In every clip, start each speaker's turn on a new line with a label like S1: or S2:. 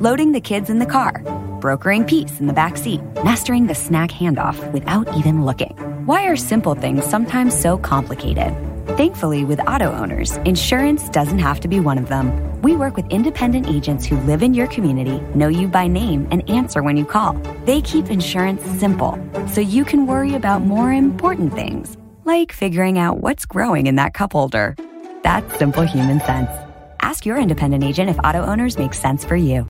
S1: loading the kids in the car, brokering peace in the back seat, mastering the snack handoff without even looking. Why are simple things sometimes so complicated? Thankfully, with Auto-Owners, insurance doesn't have to be one of them. We work with independent agents who live in your community, know you by name, and answer when you call. They keep insurance simple, so you can worry about more important things, like figuring out what's growing in that cup holder. That's simple human sense. Ask your independent agent if Auto-Owners make sense for you.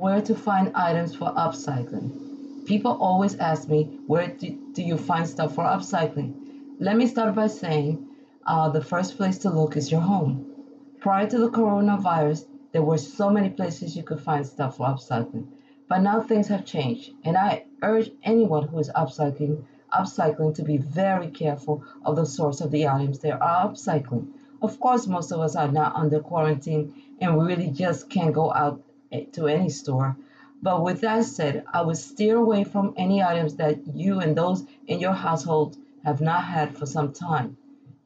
S2: Where to find items for upcycling? People always ask me, where do, do you find stuff for upcycling? Let me start by saying uh, the first place to look is your home. Prior to the coronavirus, there were so many places you could find stuff for upcycling. But now things have changed, and I urge anyone who is upcycling upcycling to be very careful of the source of the items they are upcycling. Of course, most of us are not under quarantine and we really just can't go out to any store. But with that said, I would steer away from any items that you and those in your household have not had for some time.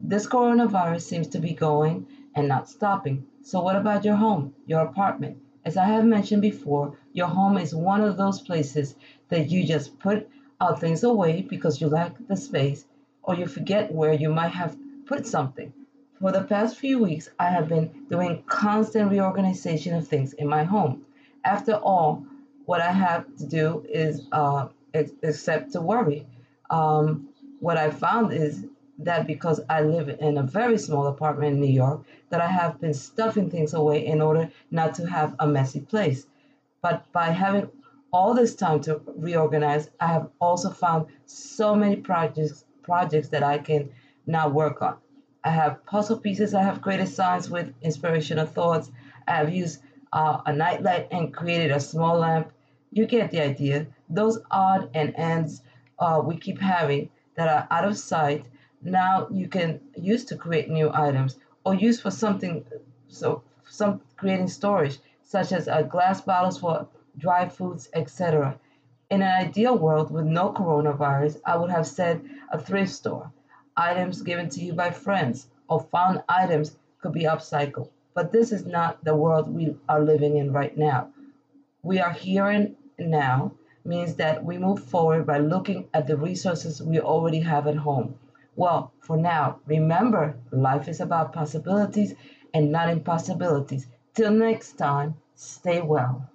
S2: This coronavirus seems to be going and not stopping. So, what about your home, your apartment? As I have mentioned before, your home is one of those places that you just put out things away because you lack the space or you forget where you might have put something. For the past few weeks, I have been doing constant reorganization of things in my home. After all, what I have to do is uh, except to worry. Um, what I found is that because I live in a very small apartment in New York, that I have been stuffing things away in order not to have a messy place. But by having all this time to reorganize, I have also found so many projects projects that I can now work on. I have puzzle pieces I have created signs with inspirational thoughts. I have used uh, a nightlight and created a small lamp. You get the idea. Those odd and ends uh, we keep having that are out of sight, now you can use to create new items or use for something, so some creating storage, such as uh, glass bottles for dry foods, etc. In an ideal world with no coronavirus, I would have said a thrift store. Items given to you by friends or found items could be upcycled. But this is not the world we are living in right now. We are here and now means that we move forward by looking at the resources we already have at home. Well, for now, remember life is about possibilities and not impossibilities. Till next time, stay well.